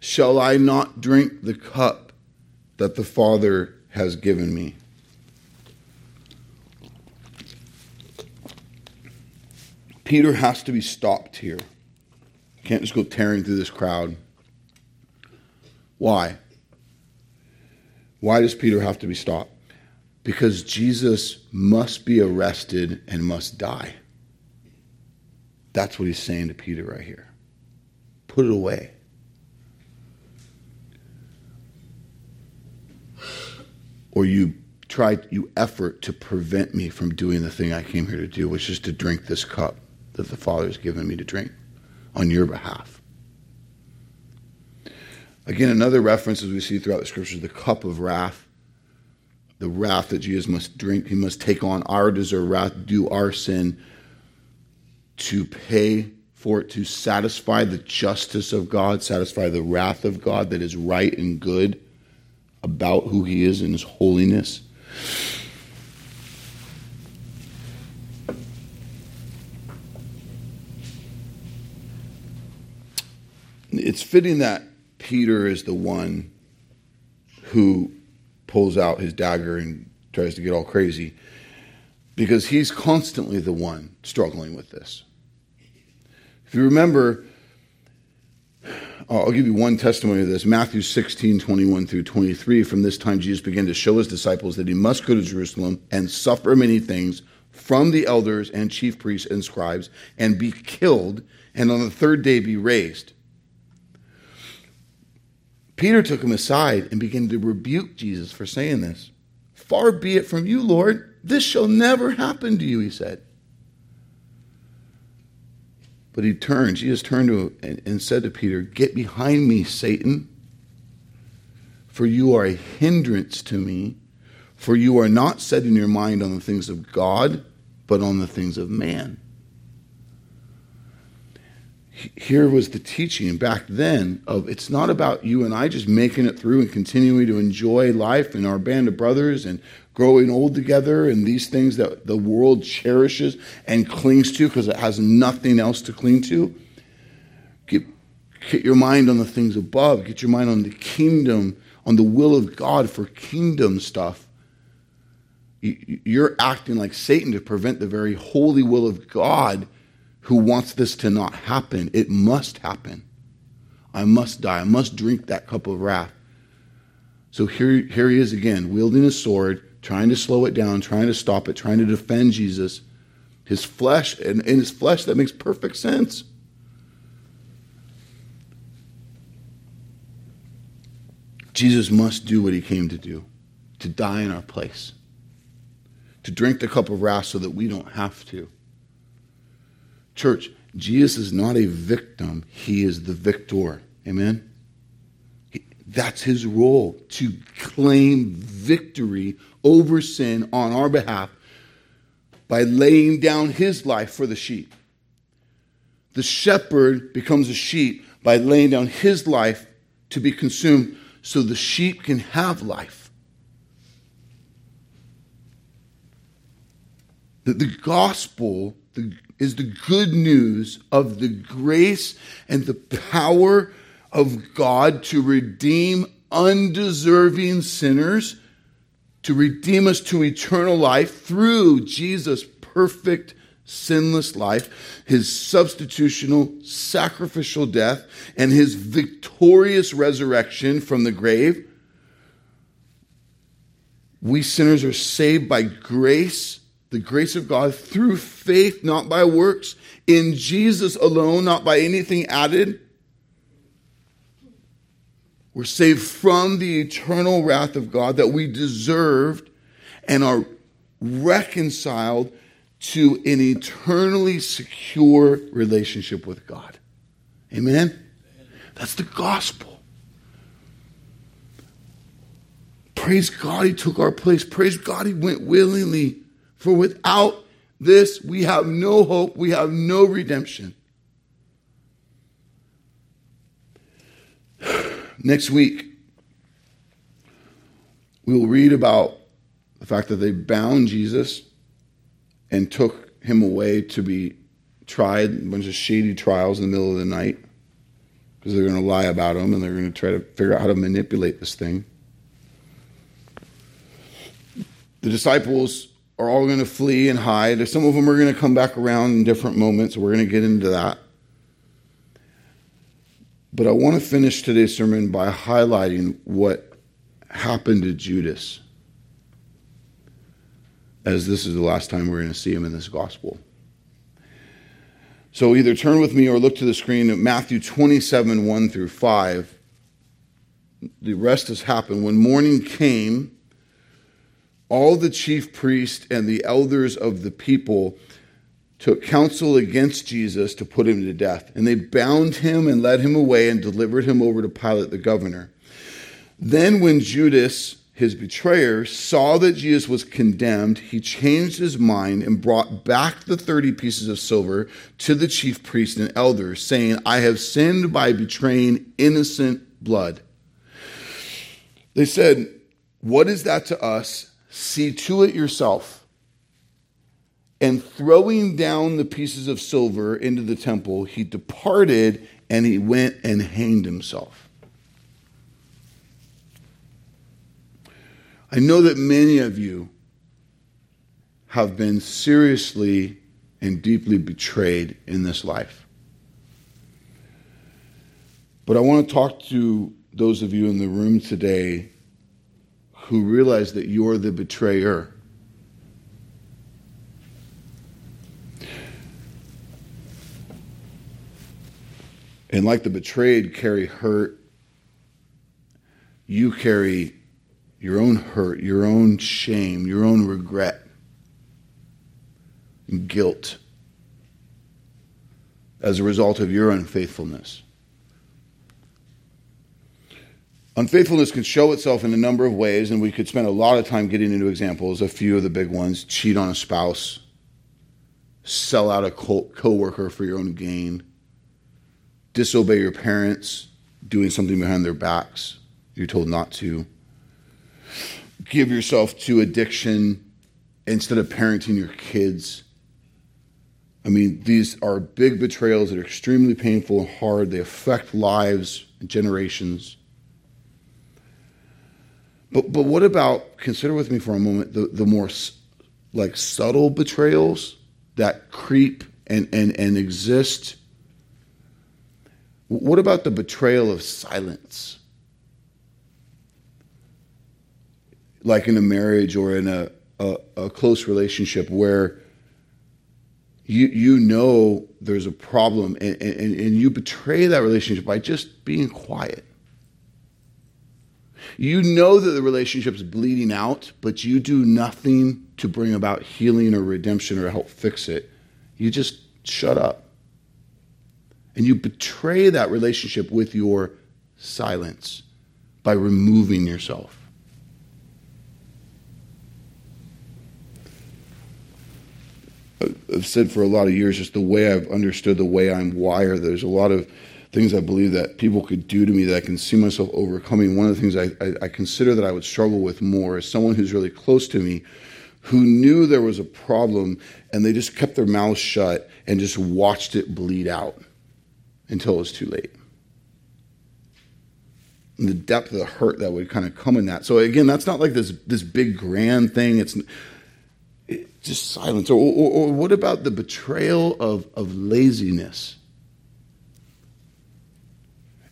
Shall I not drink the cup that the Father has given me? Peter has to be stopped here. Can't just go tearing through this crowd. Why? Why does Peter have to be stopped? Because Jesus must be arrested and must die. That's what he's saying to Peter right here. Put it away. Or you try, you effort to prevent me from doing the thing I came here to do, which is to drink this cup that the Father has given me to drink on your behalf. Again, another reference as we see throughout the scriptures, the cup of wrath the wrath that Jesus must drink. He must take on our deserved wrath, do our sin to pay for it, to satisfy the justice of God, satisfy the wrath of God that is right and good about who He is and His holiness. It's fitting that Peter is the one who pulls out his dagger and tries to get all crazy because he's constantly the one struggling with this. If you remember, uh, I'll give you one testimony of this Matthew 16, 21 through 23. From this time, Jesus began to show his disciples that he must go to Jerusalem and suffer many things from the elders and chief priests and scribes and be killed, and on the third day be raised. Peter took him aside and began to rebuke Jesus for saying this. Far be it from you, Lord. This shall never happen to you, he said. But he turned, Jesus turned to him and said to Peter, Get behind me, Satan, for you are a hindrance to me, for you are not setting your mind on the things of God, but on the things of man here was the teaching back then of it's not about you and I just making it through and continuing to enjoy life and our band of brothers and growing old together and these things that the world cherishes and clings to because it has nothing else to cling to. Get, get your mind on the things above, get your mind on the kingdom, on the will of God for kingdom stuff. You're acting like Satan to prevent the very holy will of God who wants this to not happen. It must happen. I must die. I must drink that cup of wrath. So here, here he is again, wielding a sword, trying to slow it down, trying to stop it, trying to defend Jesus. His flesh, and in his flesh, that makes perfect sense. Jesus must do what he came to do to die in our place, to drink the cup of wrath so that we don't have to. Church, Jesus is not a victim, he is the victor. Amen? That's his role to claim victory over sin on our behalf by laying down his life for the sheep. The shepherd becomes a sheep by laying down his life to be consumed so the sheep can have life. The, the gospel the, is the good news of the grace and the power of God to redeem undeserving sinners, to redeem us to eternal life through Jesus' perfect, sinless life, his substitutional, sacrificial death, and his victorious resurrection from the grave. We sinners are saved by grace, the grace of God, through faith, not by works, in Jesus alone, not by anything added. We're saved from the eternal wrath of God that we deserved and are reconciled to an eternally secure relationship with God. Amen? That's the gospel. Praise God, He took our place. Praise God, He went willingly. For without this, we have no hope, we have no redemption. [sighs] Next week, we will read about the fact that they bound Jesus and took him away to be tried, a bunch of shady trials in the middle of the night because they're going to lie about him and they're going to try to figure out how to manipulate this thing. The disciples are all going to flee and hide. Some of them are going to come back around in different moments. We're going to get into that. But I want to finish today's sermon by highlighting what happened to Judas, as this is the last time we're going to see him in this gospel. So either turn with me or look to the screen at Matthew 27 1 through 5. The rest has happened. When morning came, all the chief priests and the elders of the people took counsel against Jesus to put him to death. And they bound him and led him away and delivered him over to Pilate the governor. Then, when Judas, his betrayer, saw that Jesus was condemned, he changed his mind and brought back the 30 pieces of silver to the chief priests and elders, saying, I have sinned by betraying innocent blood. They said, What is that to us? See to it yourself and throwing down the pieces of silver into the temple, he departed and he went and hanged himself. I know that many of you have been seriously and deeply betrayed in this life. But I want to talk to those of you in the room today who realize that you're the betrayer. And like the betrayed carry hurt, you carry your own hurt, your own shame, your own regret, and guilt as a result of your unfaithfulness. Unfaithfulness can show itself in a number of ways, and we could spend a lot of time getting into examples. A few of the big ones cheat on a spouse, sell out a co worker for your own gain disobey your parents, doing something behind their backs you're told not to, give yourself to addiction instead of parenting your kids. I mean, these are big betrayals that are extremely painful and hard. They affect lives and generations. But, but what about, consider with me for a moment, the, the more like subtle betrayals that creep and, and, and exist what about the betrayal of silence? Like in a marriage or in a, a, a close relationship where you, you know there's a problem and, and, and you betray that relationship by just being quiet. You know that the relationship is bleeding out, but you do nothing to bring about healing or redemption or help fix it. You just shut up. And you betray that relationship with your silence by removing yourself. I've said for a lot of years, just the way I've understood the way I'm wired, there's a lot of things I believe that people could do to me that I can see myself overcoming. One of the things I, I, I consider that I would struggle with more is someone who's really close to me who knew there was a problem and they just kept their mouths shut and just watched it bleed out until it was too late. And the depth of the hurt that would kind of come in that. So again, that's not like this this big grand thing. It's it, just silence. Or, or, or what about the betrayal of, of laziness?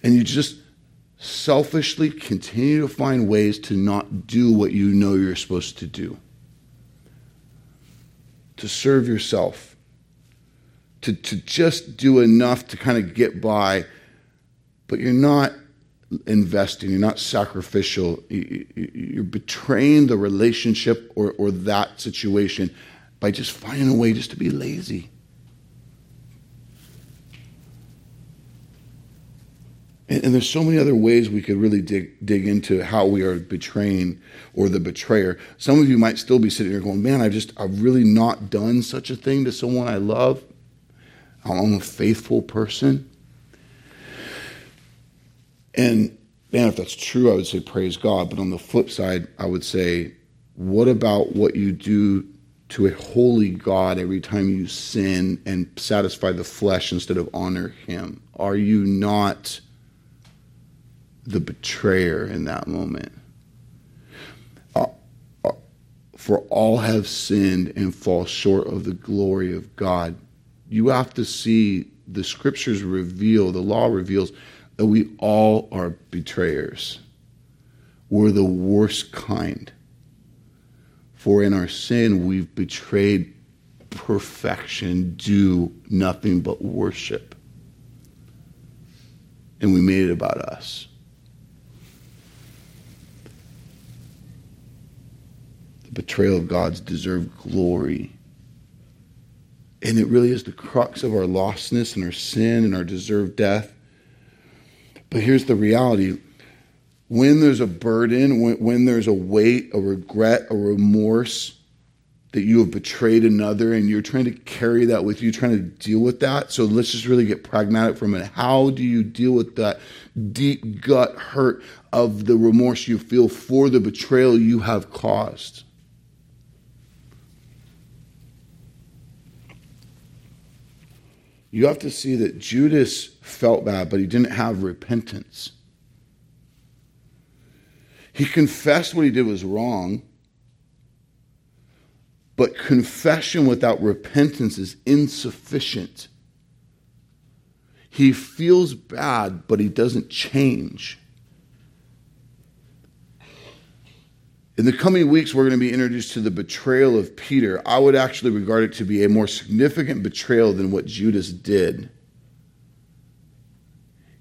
And you just selfishly continue to find ways to not do what you know you're supposed to do. To serve yourself. To, to just do enough to kind of get by, but you're not investing, you're not sacrificial. You're betraying the relationship or, or that situation by just finding a way just to be lazy. And, and, there's so many other ways we could really dig, dig into how we are betraying or the betrayer. Some of you might still be sitting here going, man, I've just, I've really not done such a thing to someone I love. I'm a faithful person. And man, if that's true, I would say praise God. But on the flip side, I would say, what about what you do to a holy God every time you sin and satisfy the flesh instead of honor Him? Are you not the betrayer in that moment? Uh, uh, for all have sinned and fall short of the glory of God. You have to see the scriptures reveal, the law reveals that we all are betrayers. We're the worst kind. For in our sin, we've betrayed perfection, do nothing but worship. And we made it about us. The betrayal of God's deserved glory. And it really is the crux of our lostness and our sin and our deserved death. But here's the reality when there's a burden, when, when there's a weight, a regret, a remorse that you have betrayed another and you're trying to carry that with you, trying to deal with that. So let's just really get pragmatic for a minute. How do you deal with that deep gut hurt of the remorse you feel for the betrayal you have caused? You have to see that Judas felt bad, but he didn't have repentance. He confessed what he did was wrong, but confession without repentance is insufficient. He feels bad, but he doesn't change. In the coming weeks, we're going to be introduced to the betrayal of Peter. I would actually regard it to be a more significant betrayal than what Judas did.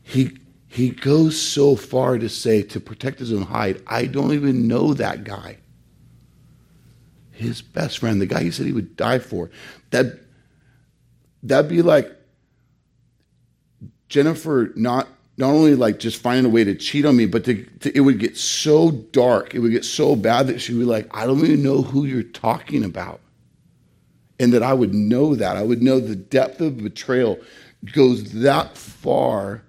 He, he goes so far to say, to protect his own hide, I don't even know that guy. His best friend, the guy he said he would die for. That, that'd be like Jennifer not not only like just finding a way to cheat on me, but to, to, it would get so dark, it would get so bad that she would be like, I don't even know who you're talking about. And that I would know that. I would know the depth of betrayal goes that far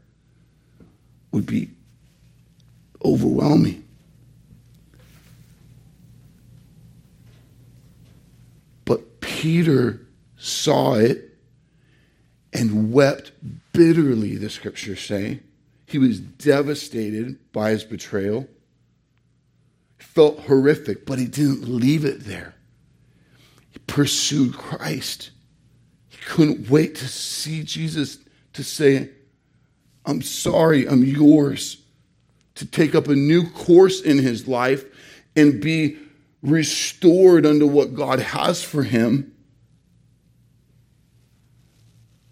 would be overwhelming. But Peter saw it and wept bitterly, the scriptures say. He was devastated by his betrayal, felt horrific, but he didn't leave it there. He pursued Christ. He couldn't wait to see Jesus to say, I'm sorry, I'm yours. To take up a new course in his life and be restored unto what God has for him.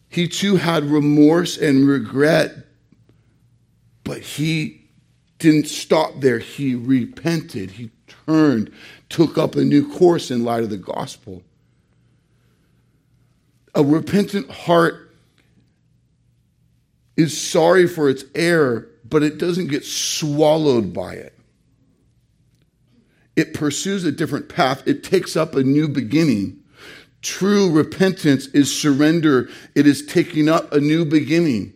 He too had remorse and regret, but he didn't stop there. He repented. He turned, took up a new course in light of the gospel. A repentant heart is sorry for its error, but it doesn't get swallowed by it. It pursues a different path, it takes up a new beginning. True repentance is surrender, it is taking up a new beginning.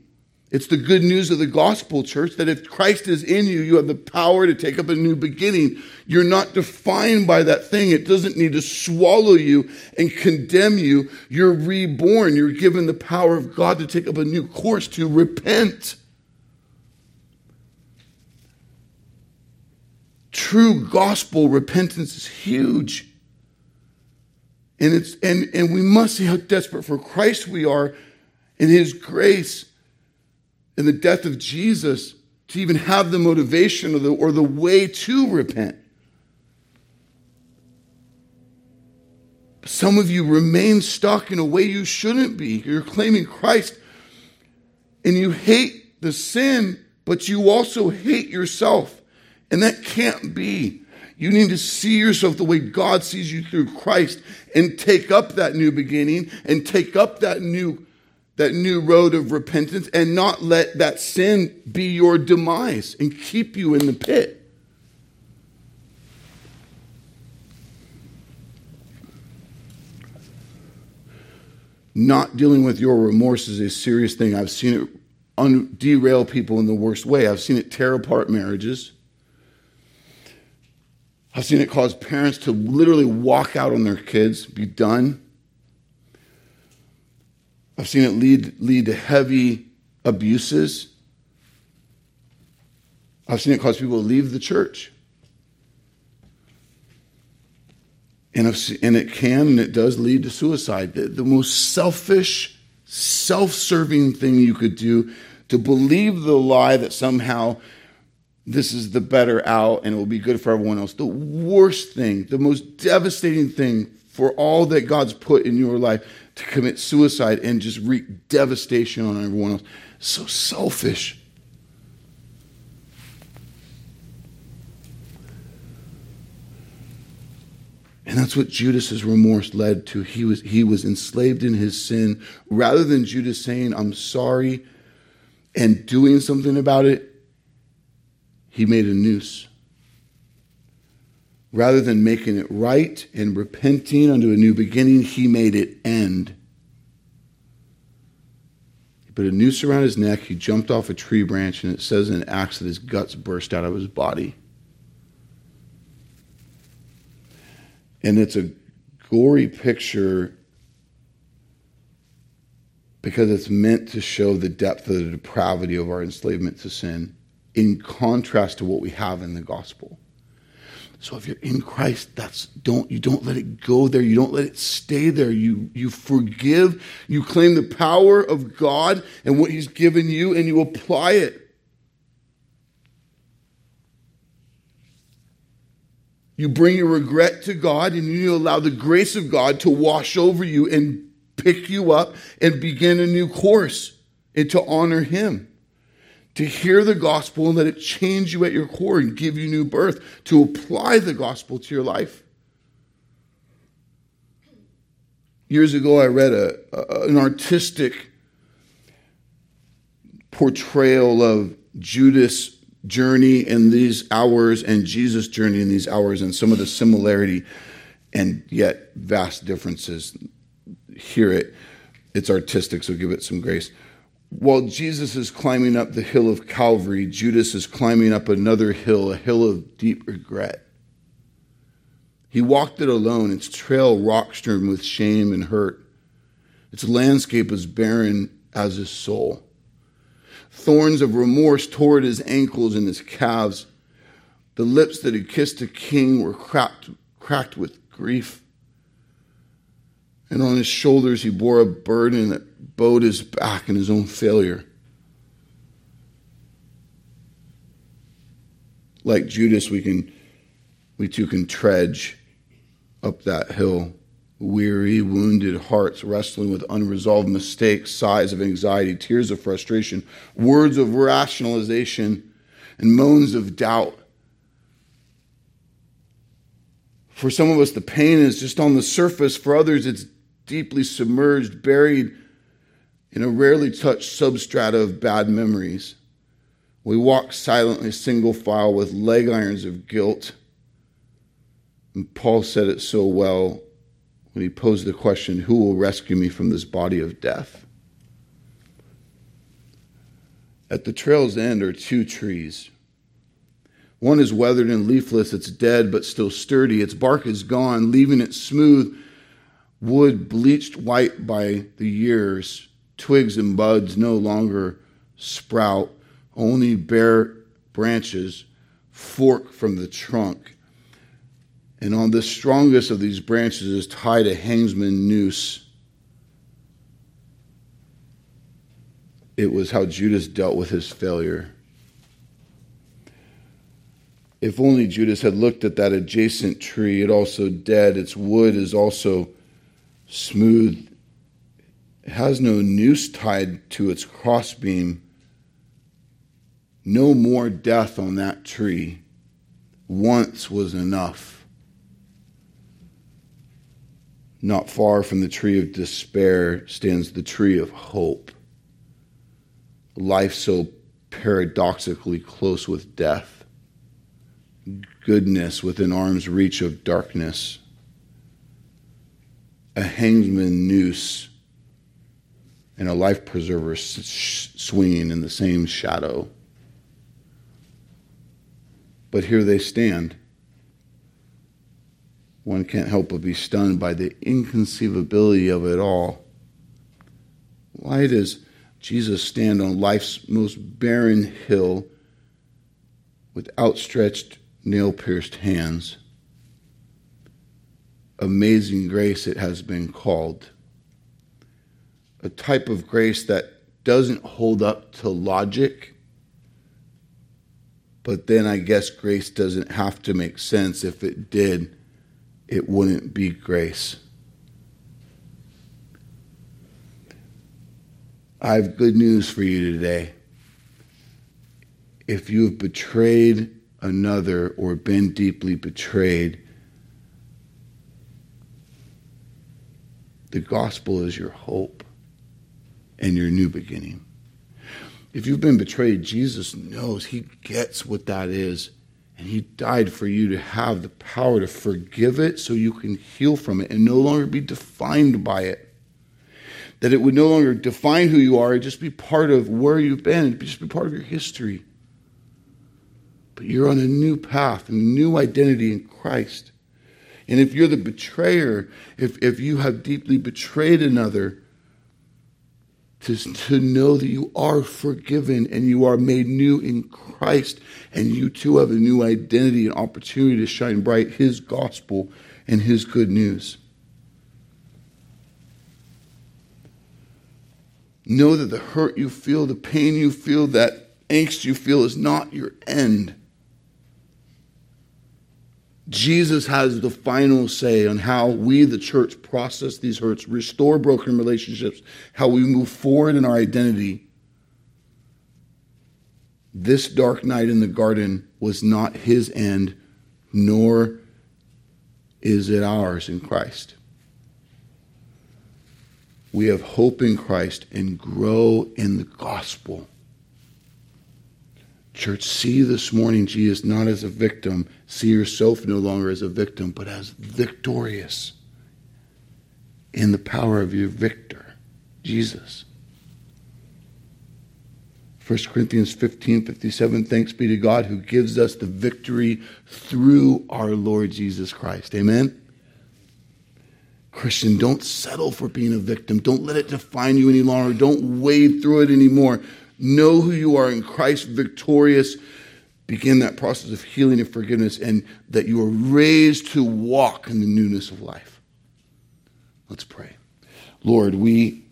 It's the good news of the gospel, church, that if Christ is in you, you have the power to take up a new beginning. You're not defined by that thing. It doesn't need to swallow you and condemn you. You're reborn. You're given the power of God to take up a new course, to repent. True gospel repentance is huge. And it's and, and we must see how desperate for Christ we are in his grace in the death of Jesus to even have the motivation or the, or the way to repent. Some of you remain stuck in a way you shouldn't be. You're claiming Christ and you hate the sin, but you also hate yourself. And that can't be. You need to see yourself the way God sees you through Christ and take up that new beginning and take up that new that new road of repentance and not let that sin be your demise and keep you in the pit. Not dealing with your remorse is a serious thing. I've seen it un- derail people in the worst way. I've seen it tear apart marriages. I've seen it cause parents to literally walk out on their kids, be done. I've seen it lead, lead to heavy abuses. I've seen it cause people to leave the church. And, and it can and it does lead to suicide. The, the most selfish, self serving thing you could do to believe the lie that somehow this is the better out and it will be good for everyone else. The worst thing, the most devastating thing for all that God's put in your life to commit suicide and just wreak devastation on everyone else. So selfish. And that's what Judas's remorse led to. He was, he was enslaved in his sin. Rather than Judas saying, I'm sorry, and doing something about it, he made a noose. Rather than making it right and repenting unto a new beginning, he made it end. He put a noose around his neck, he jumped off a tree branch, and it says in Acts that his guts burst out of his body. And it's a gory picture because it's meant to show the depth of the depravity of our enslavement to sin in contrast to what we have in the gospel. So if you're in Christ, that's don't you don't let it go there. You don't let it stay there. You you forgive, you claim the power of God and what he's given you and you apply it. You bring your regret to God and you allow the grace of God to wash over you and pick you up and begin a new course and to honor him to hear the gospel and let it change you at your core and give you new birth, to apply the gospel to your life. Years ago, I read a, a, an artistic portrayal of Judas' journey in these hours and Jesus' journey in these hours and some of the similarity and yet vast differences. Hear it. It's artistic, so give it some grace. While Jesus is climbing up the hill of Calvary, Judas is climbing up another hill, a hill of deep regret. He walked it alone, its trail rock strewn with shame and hurt. Its landscape was barren as his soul. Thorns of remorse tore at his ankles and his calves. The lips that had kissed a king were cracked, cracked with grief. And on his shoulders he bore a burden that bowed his back in his own failure. Like Judas, we can we too can trudge up that hill weary, wounded hearts wrestling with unresolved mistakes, sighs of anxiety, tears of frustration, words of rationalization, and moans of doubt. For some of us, the pain is just on the surface. For others, it's deeply submerged, buried in a rarely touched substrata of bad memories. We walk silently, single file, with leg irons of guilt. And Paul said it so well when he posed the question Who will rescue me from this body of death? At the trail's end are two trees. One is weathered and leafless, it's dead but still sturdy. Its bark is gone, leaving it smooth, wood bleached white by the years. Twigs and buds no longer sprout, only bare branches fork from the trunk. And on the strongest of these branches is tied a hangsman noose. It was how Judas dealt with his failure. If only Judas had looked at that adjacent tree, it also dead, its wood is also smooth. Has no noose tied to its crossbeam. No more death on that tree. Once was enough. Not far from the tree of despair stands the tree of hope. Life so paradoxically close with death goodness within arm's reach of darkness, a hangsman noose, and a life preserver swinging in the same shadow. But here they stand. One can't help but be stunned by the inconceivability of it all. Why does Jesus stand on life's most barren hill with outstretched nail pierced hands. Amazing grace, it has been called. A type of grace that doesn't hold up to logic, but then I guess grace doesn't have to make sense. If it did, it wouldn't be grace. I have good news for you today. If you have betrayed another or been deeply betrayed, the gospel is your hope and your new beginning. If you've been betrayed, Jesus knows, He gets what that is. And He died for you to have the power to forgive it so you can heal from it and no longer be defined by it. That it would no longer define who you are, it just be part of where you've been, just be part of your history. But you're on a new path, a new identity in Christ. And if you're the betrayer, if, if you have deeply betrayed another, to, to know that you are forgiven and you are made new in Christ, and you too have a new identity and opportunity to shine bright His gospel and His good news. Know that the hurt you feel, the pain you feel, that angst you feel is not your end. Jesus has the final say on how we, the church, process these hurts, restore broken relationships, how we move forward in our identity. This dark night in the garden was not his end, nor is it ours in Christ. We have hope in Christ and grow in the gospel. Church, see this morning Jesus not as a victim. See yourself no longer as a victim, but as victorious in the power of your victor, Jesus. 1 Corinthians 15 57, thanks be to God who gives us the victory through our Lord Jesus Christ. Amen? Christian, don't settle for being a victim. Don't let it define you any longer. Don't wade through it anymore. Know who you are in Christ, victorious. Begin that process of healing and forgiveness, and that you are raised to walk in the newness of life. Let's pray. Lord, we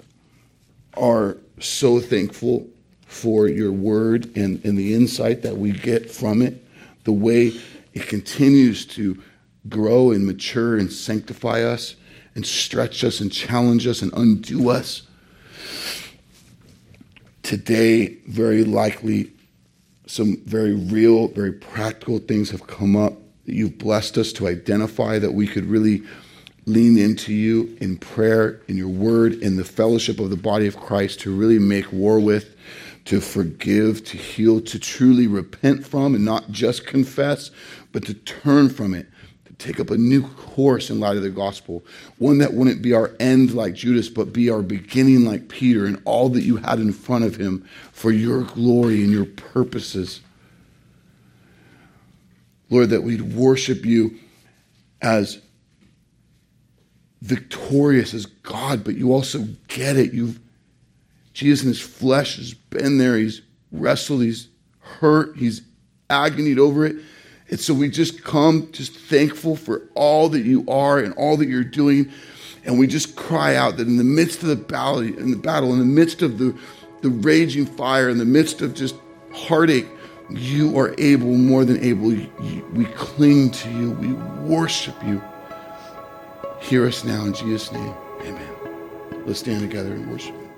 are so thankful for your word and, and the insight that we get from it, the way it continues to grow and mature and sanctify us. and stretch us and challenge us and undo us. Today, very likely, some very real, very practical things have come up. That you've blessed us to identify that we could really lean into you in prayer, in your word, in the fellowship of the body of Christ to really make war with, to forgive, to heal, to truly repent from, and not just confess, but to turn from it, take up a new course in light of the gospel. One that wouldn't be our end like Judas, but be our beginning like Peter and all that you had in front of him for your glory and your purposes. Lord, that we'd worship you as victorious as God, but you also get it. You've Jesus in his flesh has been there. He's wrestled, he's hurt, he's agonied over it. And so we just come just thankful for all that you are and all that you're doing. And we just cry out that in the midst of the battle, in the battle, in the midst of the, the raging fire, in the midst of just heartache, you are able, more than able. We cling to you. We worship you. Hear us now in Jesus' name. Amen. Let's stand together and worship.